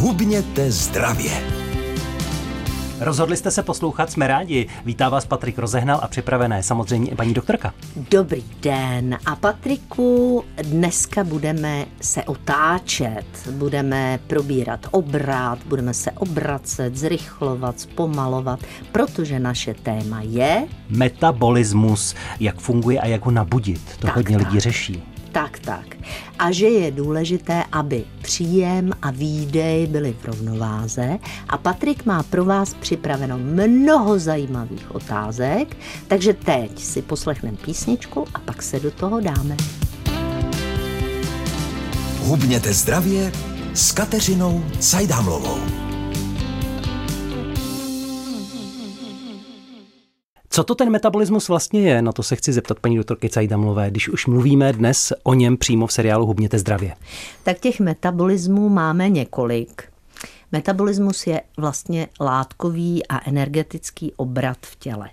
Hubněte zdravě. Rozhodli jste se poslouchat, jsme rádi. Vítá vás Patrik Rozehnal a připravené samozřejmě i paní doktorka. Dobrý den. A Patriku, dneska budeme se otáčet, budeme probírat obrat, budeme se obracet, zrychlovat, zpomalovat, protože naše téma je... Metabolismus, jak funguje a jak ho nabudit. To tak, hodně tak. lidí řeší. Tak, tak. A že je důležité, aby příjem a výdej byly v rovnováze. A Patrik má pro vás připraveno mnoho zajímavých otázek, takže teď si poslechneme písničku a pak se do toho dáme. Hubněte zdravě s Kateřinou Cajdámlovou. Co to ten metabolismus vlastně je? Na to se chci zeptat paní doktorky Cajdamlové, když už mluvíme dnes o něm přímo v seriálu Hubněte zdravě. Tak těch metabolismů máme několik. Metabolismus je vlastně látkový a energetický obrat v těle.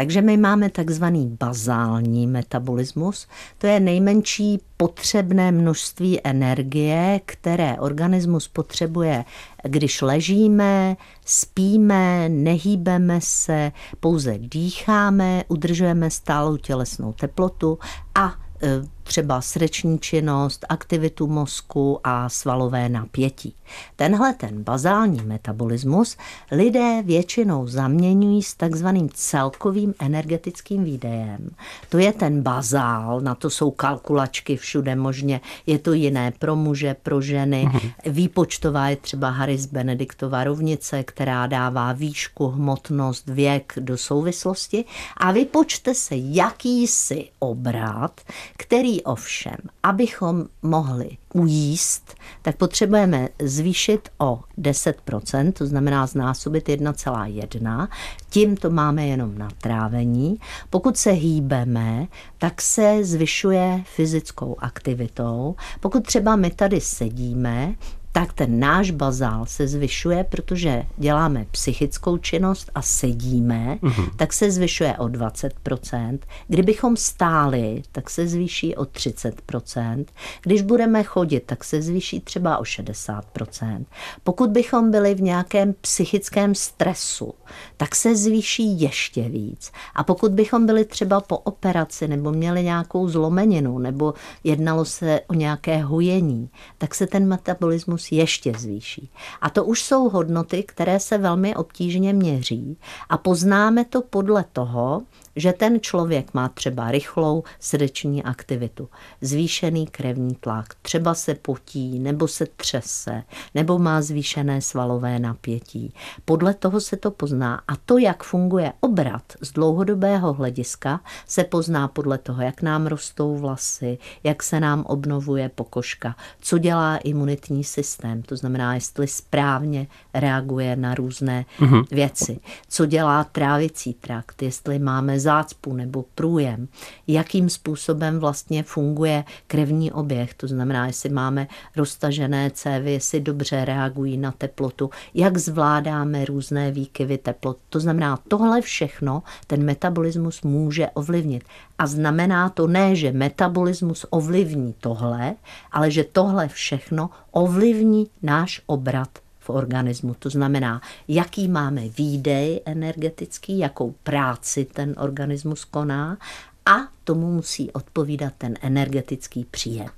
Takže my máme takzvaný bazální metabolismus, to je nejmenší potřebné množství energie, které organismus potřebuje, když ležíme, spíme, nehýbeme se, pouze dýcháme, udržujeme stálou tělesnou teplotu a e, třeba srdeční činnost, aktivitu mozku a svalové napětí. Tenhle ten bazální metabolismus lidé většinou zaměňují s takzvaným celkovým energetickým výdejem. To je ten bazál, na to jsou kalkulačky všude možně, je to jiné pro muže, pro ženy. Mhm. Výpočtová je třeba Harris Benediktová rovnice, která dává výšku, hmotnost, věk do souvislosti a vypočte se jakýsi obrat, který ovšem, abychom mohli ujíst, tak potřebujeme zvýšit o 10%, to znamená znásobit 1,1. Tím to máme jenom na trávení. Pokud se hýbeme, tak se zvyšuje fyzickou aktivitou. Pokud třeba my tady sedíme, tak ten náš bazál se zvyšuje, protože děláme psychickou činnost a sedíme, mm-hmm. tak se zvyšuje o 20%. Kdybychom stáli, tak se zvýší o 30%. Když budeme chodit, tak se zvýší třeba o 60%. Pokud bychom byli v nějakém psychickém stresu, tak se zvýší ještě víc. A pokud bychom byli třeba po operaci nebo měli nějakou zlomeninu nebo jednalo se o nějaké hojení, tak se ten metabolismus metabolismus ještě zvýší. A to už jsou hodnoty, které se velmi obtížně měří a poznáme to podle toho, že ten člověk má třeba rychlou srdeční aktivitu, zvýšený krevní tlak, třeba se potí, nebo se třese, nebo má zvýšené svalové napětí. Podle toho se to pozná. A to, jak funguje obrat z dlouhodobého hlediska, se pozná podle toho, jak nám rostou vlasy, jak se nám obnovuje pokožka, co dělá imunitní systém, to znamená, jestli správně reaguje na různé mm-hmm. věci, co dělá trávicí trakt, jestli máme zácpu nebo průjem, jakým způsobem vlastně funguje krevní oběh, to znamená, jestli máme roztažené cévy, jestli dobře reagují na teplotu, jak zvládáme různé výkyvy teplot. To znamená, tohle všechno ten metabolismus může ovlivnit. A znamená to ne, že metabolismus ovlivní tohle, ale že tohle všechno ovlivní náš obrat organismu. To znamená, jaký máme výdej energetický, jakou práci ten organismus koná a tomu musí odpovídat ten energetický příjem.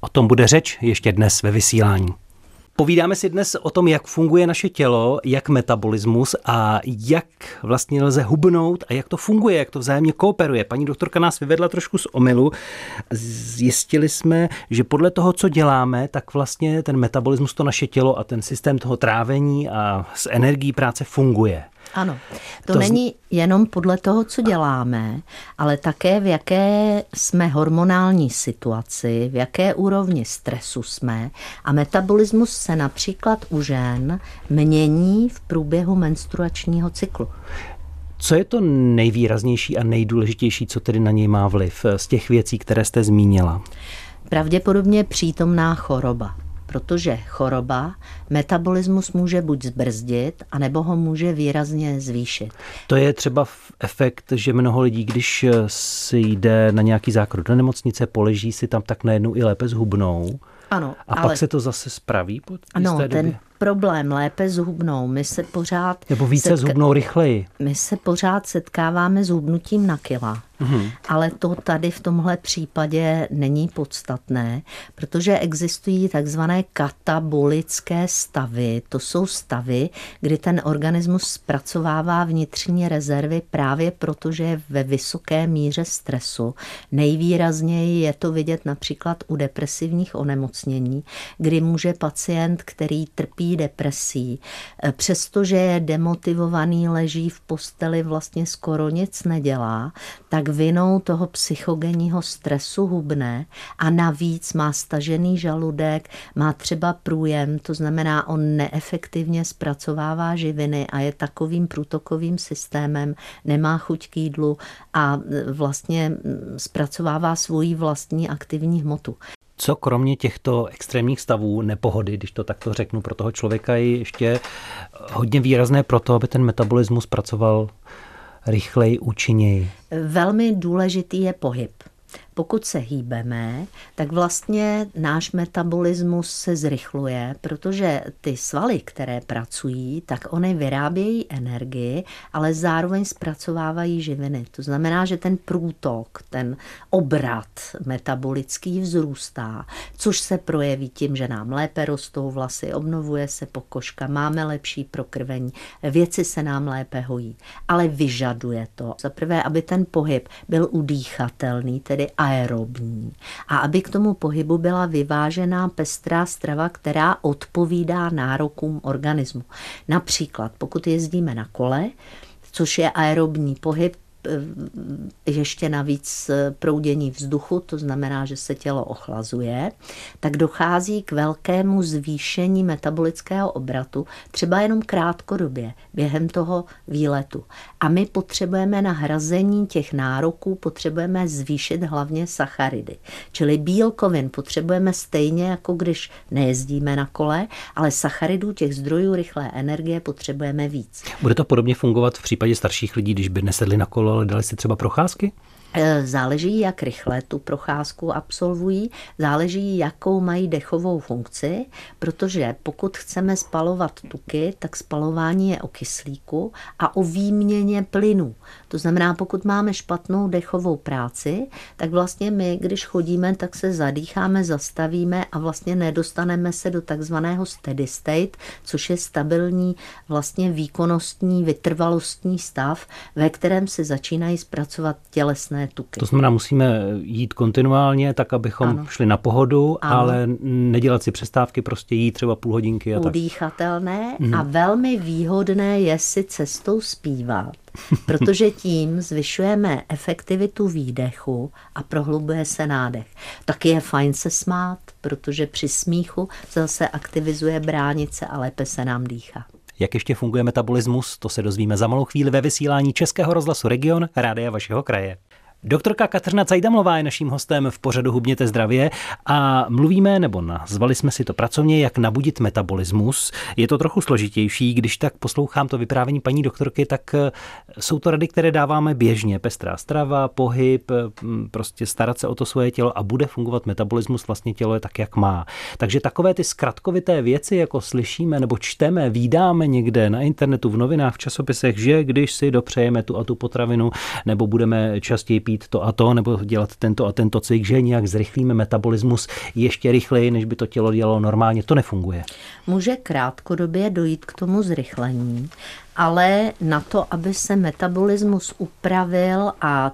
O tom bude řeč ještě dnes ve vysílání. Povídáme si dnes o tom, jak funguje naše tělo, jak metabolismus a jak vlastně lze hubnout a jak to funguje, jak to vzájemně kooperuje. Paní doktorka nás vyvedla trošku z omylu. Zjistili jsme, že podle toho, co děláme, tak vlastně ten metabolismus, to naše tělo a ten systém toho trávení a s energií práce funguje. Ano, to, to není jenom podle toho, co děláme, ale také v jaké jsme hormonální situaci, v jaké úrovni stresu jsme a metabolismus se například u žen mění v průběhu menstruačního cyklu. Co je to nejvýraznější a nejdůležitější, co tedy na něj má vliv z těch věcí, které jste zmínila? Pravděpodobně přítomná choroba protože choroba metabolismus může buď zbrzdit, anebo ho může výrazně zvýšit. To je třeba efekt, že mnoho lidí, když si jde na nějaký zákrok do nemocnice, poleží si tam, tak najednou i lépe zhubnou. Ano, a ale... pak se to zase spraví po ano, ten, problém, lépe zhubnou. My se pořád... Nebo více setka... zhubnou rychleji. My se pořád setkáváme s hubnutím na kila. Mm-hmm. Ale to tady v tomhle případě není podstatné, protože existují takzvané katabolické stavy. To jsou stavy, kdy ten organismus zpracovává vnitřní rezervy právě protože je ve vysoké míře stresu. Nejvýrazněji je to vidět například u depresivních onemocnění, kdy může pacient, který trpí depresí, přestože je demotivovaný, leží v posteli, vlastně skoro nic nedělá, tak vinou toho psychogenního stresu hubne a navíc má stažený žaludek, má třeba průjem, to znamená, on neefektivně zpracovává živiny a je takovým průtokovým systémem, nemá chuť k jídlu a vlastně zpracovává svoji vlastní aktivní hmotu. Co kromě těchto extrémních stavů nepohody, když to takto řeknu, pro toho člověka je ještě hodně výrazné pro to, aby ten metabolismus pracoval rychleji, účinněji? Velmi důležitý je pohyb pokud se hýbeme, tak vlastně náš metabolismus se zrychluje, protože ty svaly, které pracují, tak oni vyrábějí energii, ale zároveň zpracovávají živiny. To znamená, že ten průtok, ten obrat metabolický vzrůstá, což se projeví tím, že nám lépe rostou vlasy, obnovuje se pokožka, máme lepší prokrvení, věci se nám lépe hojí. Ale vyžaduje to, za prvé, aby ten pohyb byl udýchatelný, tedy aerobní. A aby k tomu pohybu byla vyvážená pestrá strava, která odpovídá nárokům organismu. Například, pokud jezdíme na kole, což je aerobní pohyb, ještě navíc eh, proudění vzduchu, to znamená, že se tělo ochlazuje, tak dochází k velkému zvýšení metabolického obratu, třeba jenom krátkodobě, během toho výletu. A my potřebujeme na hrazení těch nároků, potřebujeme zvýšit hlavně sacharidy. Čili bílkovin potřebujeme stejně, jako když nejezdíme na kole, ale sacharidů, těch zdrojů rychlé energie, potřebujeme víc. Bude to podobně fungovat v případě starších lidí, když by nesedli na kolo, ale dali si třeba procházky? E, záleží, jak rychle tu procházku absolvují, záleží, jakou mají dechovou funkci, protože pokud chceme spalovat tuky, tak spalování je o kyslíku a o výměně plynů. To znamená, pokud máme špatnou dechovou práci, tak vlastně my, když chodíme, tak se zadýcháme, zastavíme a vlastně nedostaneme se do takzvaného steady state, což je stabilní vlastně výkonnostní, vytrvalostní stav, ve kterém se začínají zpracovat tělesné tuky. To znamená, musíme jít kontinuálně, tak abychom ano. šli na pohodu, ano. ale nedělat si přestávky, prostě jít třeba půl hodinky. A Udýchatelné tak. a velmi výhodné je si cestou zpívat protože tím zvyšujeme efektivitu výdechu a prohlubuje se nádech. Taky je fajn se smát, protože při smíchu zase aktivizuje bránice a lépe se nám dýchá. Jak ještě funguje metabolismus, to se dozvíme za malou chvíli ve vysílání Českého rozhlasu Region, rádia vašeho kraje. Doktorka Kateřina Cajdamlová je naším hostem v pořadu Hubněte zdravě a mluvíme, nebo nazvali jsme si to pracovně, jak nabudit metabolismus. Je to trochu složitější, když tak poslouchám to vyprávění paní doktorky, tak eh, jsou to rady, které dáváme běžně. Pestrá strava, pohyb, mm, prostě starat se o to svoje tělo a bude fungovat metabolismus, vlastně tělo je tak, jak má. Takže takové ty zkratkovité věci, jako slyšíme nebo čteme, výdáme někde na internetu, v novinách, v časopisech, že když si dopřejeme tu a tu potravinu, nebo budeme častěji pít to a to, nebo dělat tento a tento cvik, že nějak zrychlíme metabolismus ještě rychleji, než by to tělo dělalo normálně. To nefunguje. Může krátkodobě dojít k tomu zrychlení, ale na to, aby se metabolismus upravil a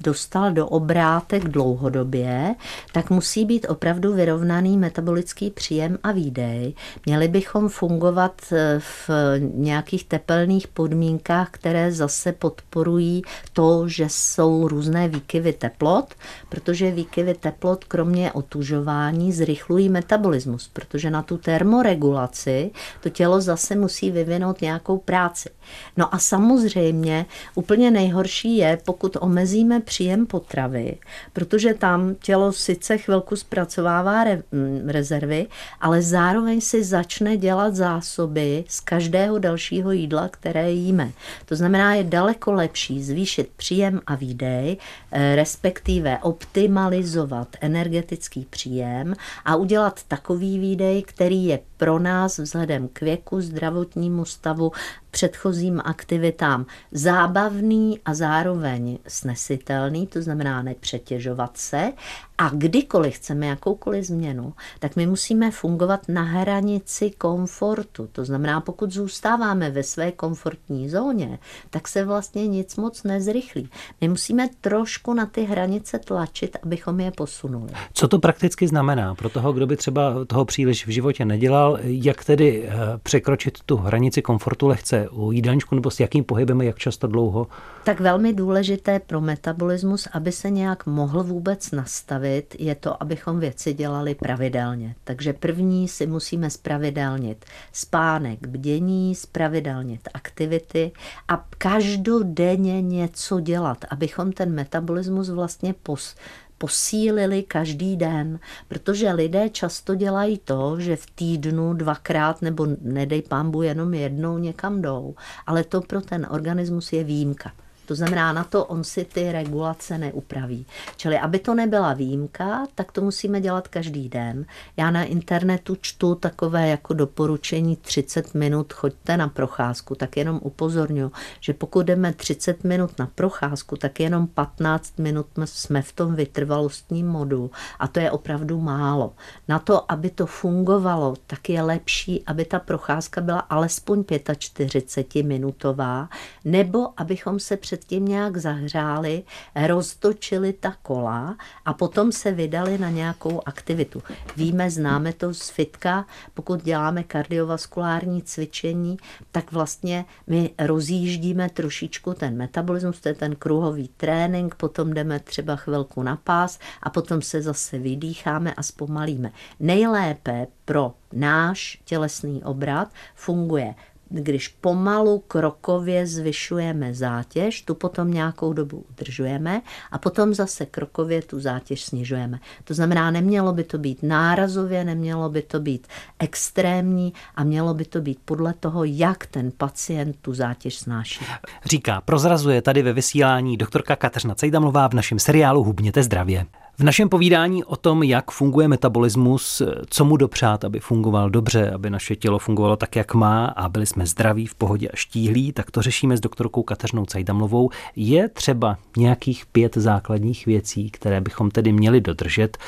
dostal do obrátek dlouhodobě, tak musí být opravdu vyrovnaný metabolický příjem a výdej. Měli bychom fungovat eh, v nějakých tepelných podmínkách, které zase podporují to, že jsou různé výkyvy teplot, protože výkyvy teplot kromě otužování zrychlují metabolismus, protože na tu termoregulaci to tělo zase musí vyvinout nějakou práci. No a samozřejmě úplně nejhorší je, pokud omezíme příjem potravy, protože tam tělo sice chvilku zpracovává re, mm, rezervy, ale zároveň si začne dělat zásoby z každého dalšího jídla, které jíme. To znamená, je daleko lepší zvýšit příjem a výdej, eh, respektive optimalizovat energetický příjem a udělat takový výdej, který je pro nás vzhledem k věku, zdravotnímu stavu, předchozím aktivitám zábavný a zároveň snesitelný, to znamená nepřetěžovat se. A kdykoliv chceme jakoukoliv změnu, tak my musíme fungovat na hranici komfortu. To znamená, pokud zůstáváme ve své komfortní zóně, tak se vlastně nic moc nezrychlí. My musíme trošku na ty hranice tlačit, abychom je posunuli. Co to prakticky znamená pro toho, kdo by třeba toho příliš v životě nedělal? Jak tedy eh, překročit tu hranici komfortu lehce u jídelníčku nebo s jakým pohybem a jak často dlouho? Tak velmi důležité pro metabolismus, aby se nějak mohl vůbec nastavit, je to, abychom věci dělali pravidelně. Takže první si musíme spravidelnit spánek, bdění, spravidelnit aktivity a každodenně něco dělat, abychom ten metabolismus vlastně pos, posílili každý den, protože lidé často dělají to, že v týdnu dvakrát nebo nedej pambu jenom jednou někam jdou, ale to pro ten organismus je výjimka. To znamená, na to on si ty regulace neupraví. Čili aby to nebyla výjimka, tak to musíme dělat každý den. Já na internetu čtu takové jako doporučení 30 minut, choďte na procházku, tak jenom upozorňuji, že pokud jdeme 30 minut na procházku, tak jenom 15 minut jsme v tom vytrvalostním modu a to je opravdu málo. Na to, aby to fungovalo, tak je lepší, aby ta procházka byla alespoň 45 minutová, nebo abychom se před předtím nějak zahřáli, roztočili ta kola a potom se vydali na nějakou aktivitu. Víme, známe to z fitka, pokud děláme kardiovaskulární cvičení, tak vlastně my rozjíždíme trošičku ten metabolismus, to je ten kruhový trénink, potom jdeme třeba chvilku na pás a potom se zase vydýcháme a zpomalíme. Nejlépe pro náš tělesný obrat funguje když pomalu krokově zvyšujeme zátěž, tu potom nějakou dobu udržujeme a potom zase krokově tu zátěž snižujeme. To znamená, nemělo by to být nárazově, nemělo by to být extrémní a mělo by to být podle toho, jak ten pacient tu zátěž snáší. Říká, prozrazuje tady ve vysílání doktorka Kateřina Cejdamlová v našem seriálu Hubněte zdravě. V našem povídání o tom, jak funguje metabolismus, co mu dopřát, aby fungoval dobře, aby naše tělo fungovalo tak, jak má a byli jsme zdraví, v pohodě a štíhlí, tak to řešíme s doktorkou Kateřinou Cajdamlovou. Je třeba nějakých pět základních věcí, které bychom tedy měli dodržet,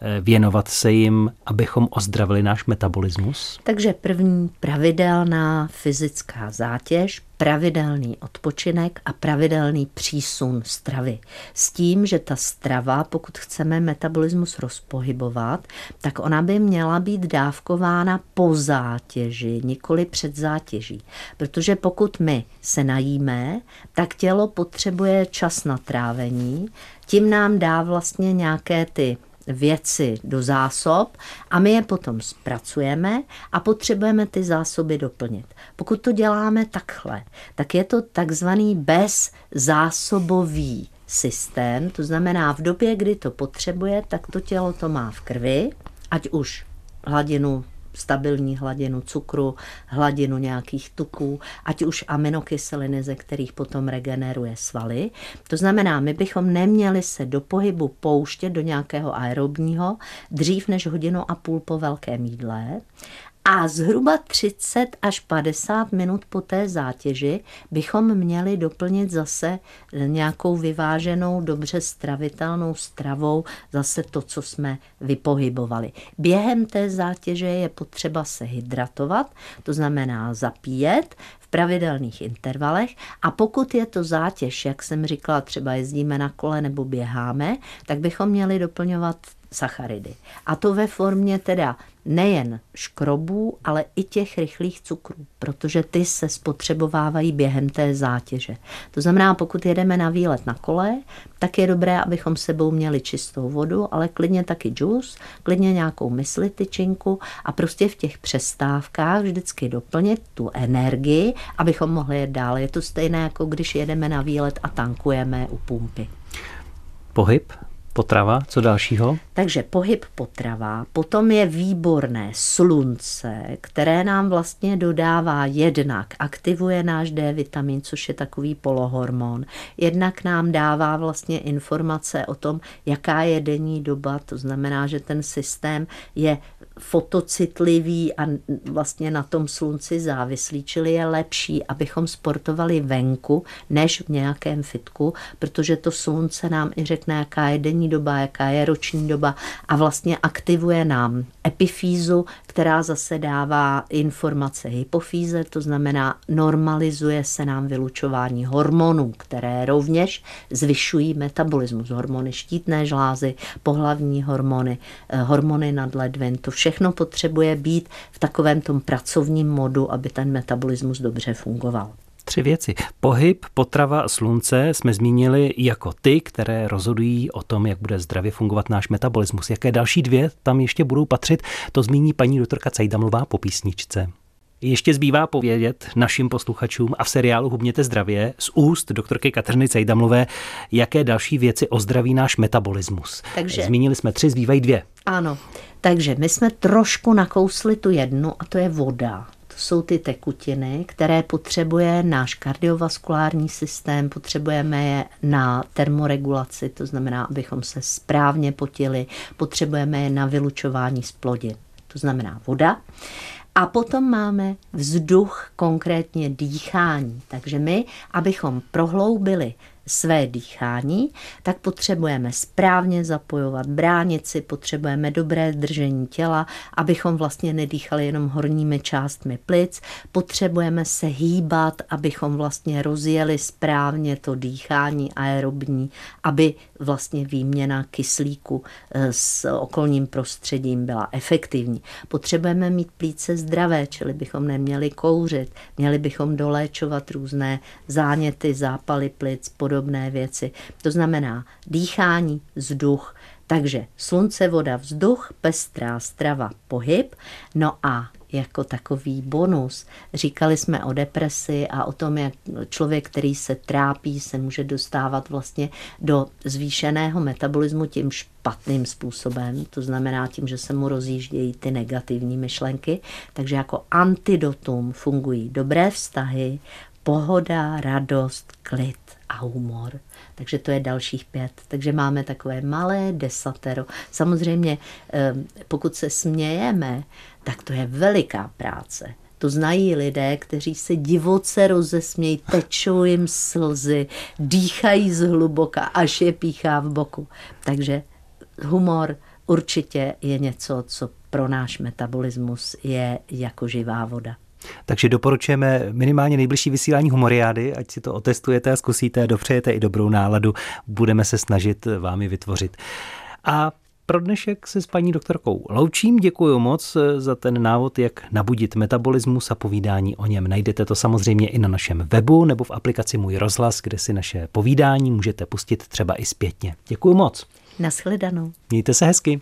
eh, věnovat se jim, abychom ozdravili náš metabolismus? Takže první pravidelná fyzická zátěž, pravidelný odpočinek a pravidelný přísun stravy. S tím, že ta strava, pokud chceme metabolismus rozpohybovat, tak ona by měla být dávkována po zátěži, nikoli před zátěží. Protože pokud my se najíme, tak tělo potřebuje čas na trávení, tím nám dá vlastně nějaké ty věci do zásob a my je potom zpracujeme a potřebujeme ty zásoby doplnit. Pokud to děláme takhle, tak je to takzvaný bezzásobový systém, to znamená v době, kdy to potřebuje, tak to tělo to má v krvi, ať už hladinu stabilní hladinu cukru, hladinu nějakých tuků, ať už aminokyseliny, ze kterých potom regeneruje svaly. To znamená, my bychom neměli se do pohybu pouštět do nějakého aerobního dřív než hodinu a půl po velkém jídle a zhruba 30 až 50 minut po té zátěži bychom měli doplnit zase nějakou vyváženou, dobře stravitelnou stravou, zase to, co jsme vypohybovali. Během té zátěže je potřeba se hydratovat, to znamená zapíjet v pravidelných intervalech a pokud je to zátěž, jak jsem říkala, třeba jezdíme na kole nebo běháme, tak bychom měli doplňovat sacharidy. A to ve formě teda nejen škrobů, ale i těch rychlých cukrů, protože ty se spotřebovávají během té zátěže. To znamená, pokud jedeme na výlet na kole, tak je dobré, abychom sebou měli čistou vodu, ale klidně taky džus, klidně nějakou mysli tyčinku a prostě v těch přestávkách vždycky doplnit tu energii, abychom mohli jet dál. Je to stejné, jako když jedeme na výlet a tankujeme u pumpy. Pohyb, potrava, co dalšího? Takže pohyb potrava, potom je výborné slunce, které nám vlastně dodává jednak, aktivuje náš D vitamin, což je takový polohormon, jednak nám dává vlastně informace o tom, jaká je denní doba, to znamená, že ten systém je fotocitlivý a vlastně na tom slunci závislý, čili je lepší, abychom sportovali venku, než v nějakém fitku, protože to slunce nám i řekne, jaká je denní doba, jaká je roční doba a vlastně aktivuje nám epifýzu, která zase dává informace hypofýze, to znamená normalizuje se nám vylučování hormonů, které rovněž zvyšují metabolismus. Hormony štítné žlázy, pohlavní hormony, eh, hormony nadledvin, to všechno potřebuje být v takovém tom pracovním modu, aby ten metabolismus dobře fungoval. Tři věci. Pohyb, potrava, slunce jsme zmínili jako ty, které rozhodují o tom, jak bude zdravě fungovat náš metabolismus. Jaké další dvě tam ještě budou patřit, to zmíní paní doktorka Cajdamlová po písničce. Ještě zbývá povědět našim posluchačům a v seriálu Hubněte zdravě z úst doktorky Kateřiny Cajdamlové, jaké další věci ozdraví náš metabolismus. Takže, Zmínili jsme tři, zbývají dvě. Ano, takže my jsme trošku nakousli tu jednu a to je voda jsou ty tekutiny, které potřebuje náš kardiovaskulární systém, potřebujeme je na termoregulaci, to znamená, abychom se správně potili, potřebujeme je na vylučování z plodin, to znamená voda. A potom máme vzduch, konkrétně dýchání. Takže my, abychom prohloubili své dýchání, tak potřebujeme správně zapojovat bránici, potřebujeme dobré držení těla, abychom vlastně nedýchali jenom horními částmi plic, potřebujeme se hýbat, abychom vlastně rozjeli správně to dýchání aerobní, aby vlastně výměna kyslíku eh, s okolním prostředím byla efektivní. Potřebujeme mít plíce zdravé, čili bychom neměli kouřit, měli bychom doléčovat různé záněty, zápaly plic, podobné věci. To znamená dýchání, vzduch, takže slunce, voda, vzduch, pestrá strava, pohyb. No a jako takový bonus. Říkali jsme o depresi a o tom, jak člověk, který se trápí, se může dostávat vlastně do zvýšeného metabolismu tím špatným způsobem, to znamená tím, že se mu rozjíždějí ty negativní myšlenky. Takže jako antidotum fungují dobré vztahy, pohoda, radost, klid a humor. Takže to je dalších pět. Takže máme takové malé desatero. Samozřejmě, eh, pokud se smějeme, tak to je veliká práce. To znají lidé, kteří se divoce rozesmějí, tečou jim slzy, dýchají zhluboka, až je píchá v boku. Takže humor určitě je něco, co pro náš metabolismus je jako živá voda. Takže doporučujeme minimálně nejbližší vysílání Humoriády, ať si to otestujete a zkusíte, dopřejete i dobrou náladu. Budeme se snažit vám ji vytvořit. A pro dnešek se s paní doktorkou loučím. Děkuji moc za ten návod, jak nabudit metabolismus a povídání o něm. Najdete to samozřejmě i na našem webu nebo v aplikaci Můj rozhlas, kde si naše povídání můžete pustit třeba i zpětně. Děkuji moc. Naschledanou. Mějte se hezky.